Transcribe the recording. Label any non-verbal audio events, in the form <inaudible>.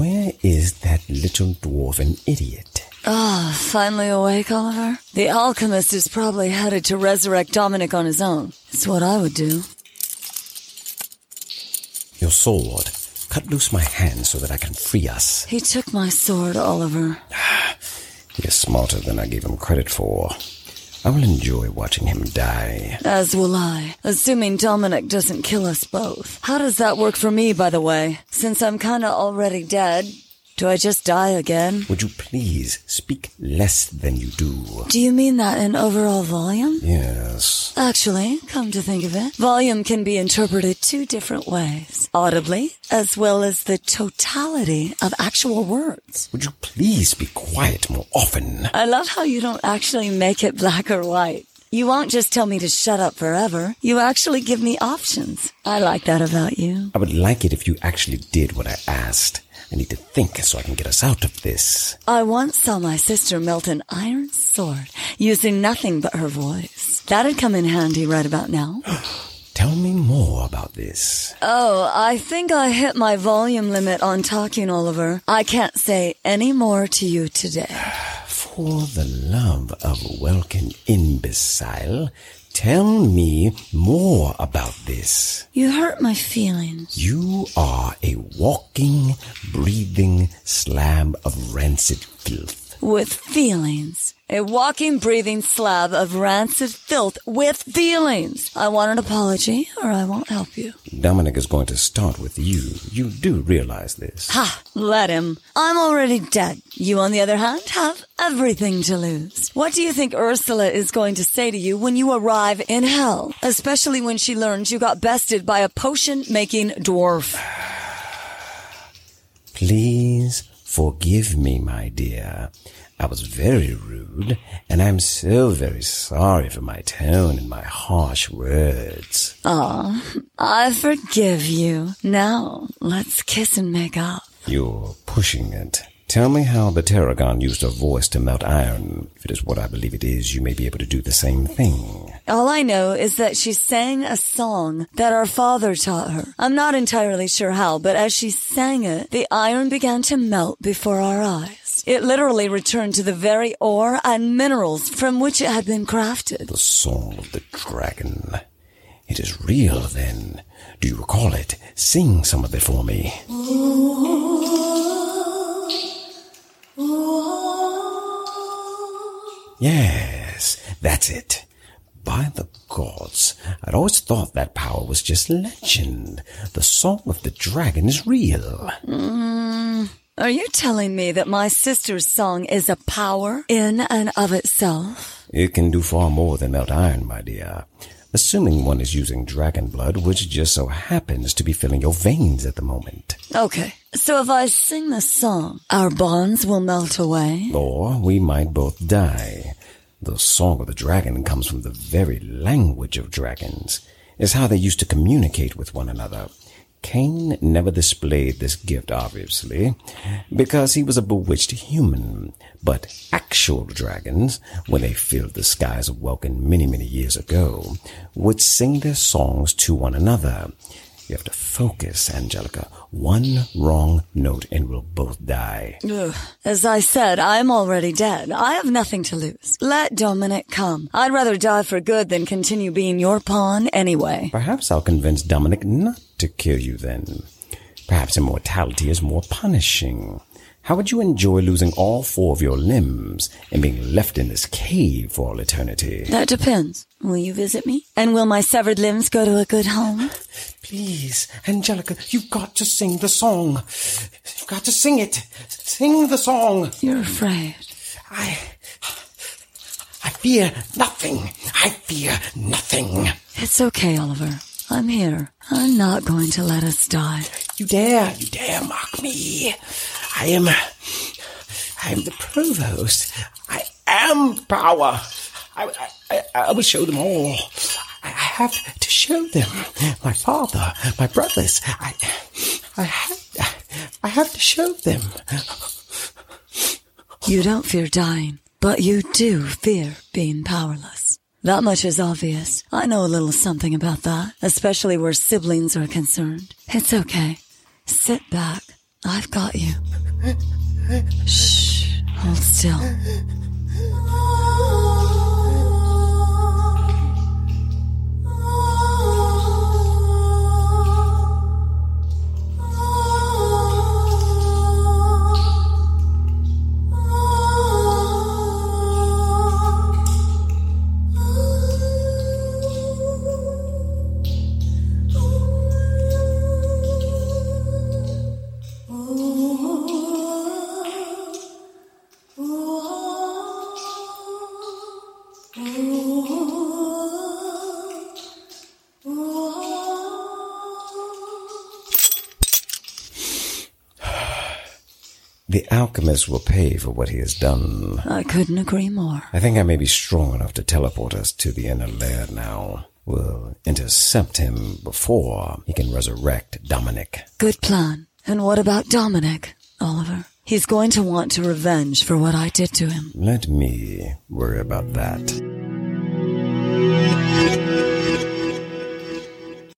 where is that little dwarven idiot? Ah, finally awake, Oliver? The alchemist is probably headed to resurrect Dominic on his own. It's what I would do. Your sword. Cut loose my hand so that I can free us. He took my sword, Oliver. <sighs> He is smarter than I gave him credit for. I will enjoy watching him die. As will I, assuming Dominic doesn't kill us both. How does that work for me, by the way? Since I'm kinda already dead, do I just die again? Would you please speak less than you do? Do you mean that in overall volume? Yes. Actually, come to think of it, volume can be interpreted two different ways. Audibly, as well as the totality of actual words. Would you please be quiet more often? I love how you don't actually make it black or white. You won't just tell me to shut up forever. You actually give me options. I like that about you. I would like it if you actually did what I asked. I need to think so I can get us out of this. I once saw my sister melt an iron sword using nothing but her voice. That'd come in handy right about now. <gasps> Tell me more about this. Oh, I think I hit my volume limit on talking, Oliver. I can't say any more to you today. <sighs> For the love of Welkin imbecile, tell me more about this. You hurt my feelings. You are a walking, breathing slab of rancid filth. With feelings. A walking, breathing slab of rancid filth with feelings. I want an apology or I won't help you. Dominic is going to start with you. You do realize this. Ha! Let him. I'm already dead. You, on the other hand, have everything to lose. What do you think Ursula is going to say to you when you arrive in hell? Especially when she learns you got bested by a potion making dwarf. <sighs> Please forgive me, my dear. I was very rude, and I'm so very sorry for my tone and my harsh words. Aw, I forgive you. Now, let's kiss and make up. You're pushing it. Tell me how the Tarragon used her voice to melt iron. If it is what I believe it is, you may be able to do the same thing. All I know is that she sang a song that our father taught her. I'm not entirely sure how, but as she sang it, the iron began to melt before our eyes. It literally returned to the very ore and minerals from which it had been crafted. The song of the dragon. It is real, then. Do you recall it? Sing some of it for me. Yes, that's it. By the gods, I'd always thought that power was just legend. The song of the dragon is real. Mm, are you telling me that my sister's song is a power in and of itself? It can do far more than melt iron, my dear. Assuming one is using dragon blood, which just so happens to be filling your veins at the moment. Okay, so if I sing the song, our bonds will melt away? Or we might both die. The song of the dragon comes from the very language of dragons. It's how they used to communicate with one another. Cain never displayed this gift, obviously, because he was a bewitched human. But actual dragons, when they filled the skies of Welkin many, many years ago, would sing their songs to one another. You have to focus, Anjelica. One wrong note and we'll both die. Ugh. As I said, I'm already dead. I have nothing to lose. Let Dominic come. I'd rather die for good than continue being your pawn anyway. Perhaps I'll convince Dominic not to kill you then. Perhaps immortality is more punishing. How would you enjoy losing all four of your limbs and being left in this cave for all eternity? That depends. Will you visit me? And will my severed limbs go to a good home? Please, Anjelica, you've got to sing the song. You've got to sing it. Sing the song. You're afraid. I. I fear nothing. I fear nothing. It's okay, Oliver. I'm here. I'm not going to let us die. You dare, you dare mock me. I am. I am the provost. I am power. I, I, I will show them all. I have to show them. My father, my brothers. I, I have, I have to show them. You don't fear dying, but you do fear being powerless. That much is obvious. I know a little something about that, especially where siblings are concerned. It's okay. Sit back. I've got you. The alchemist will pay for what he has done. I couldn't agree more. I think I may be strong enough to teleport us to the inner lair now. We'll intercept him before he can resurrect Dominic. Good plan. And what about Dominic, Oliver? He's going to want to revenge for what I did to him. Let me worry about that.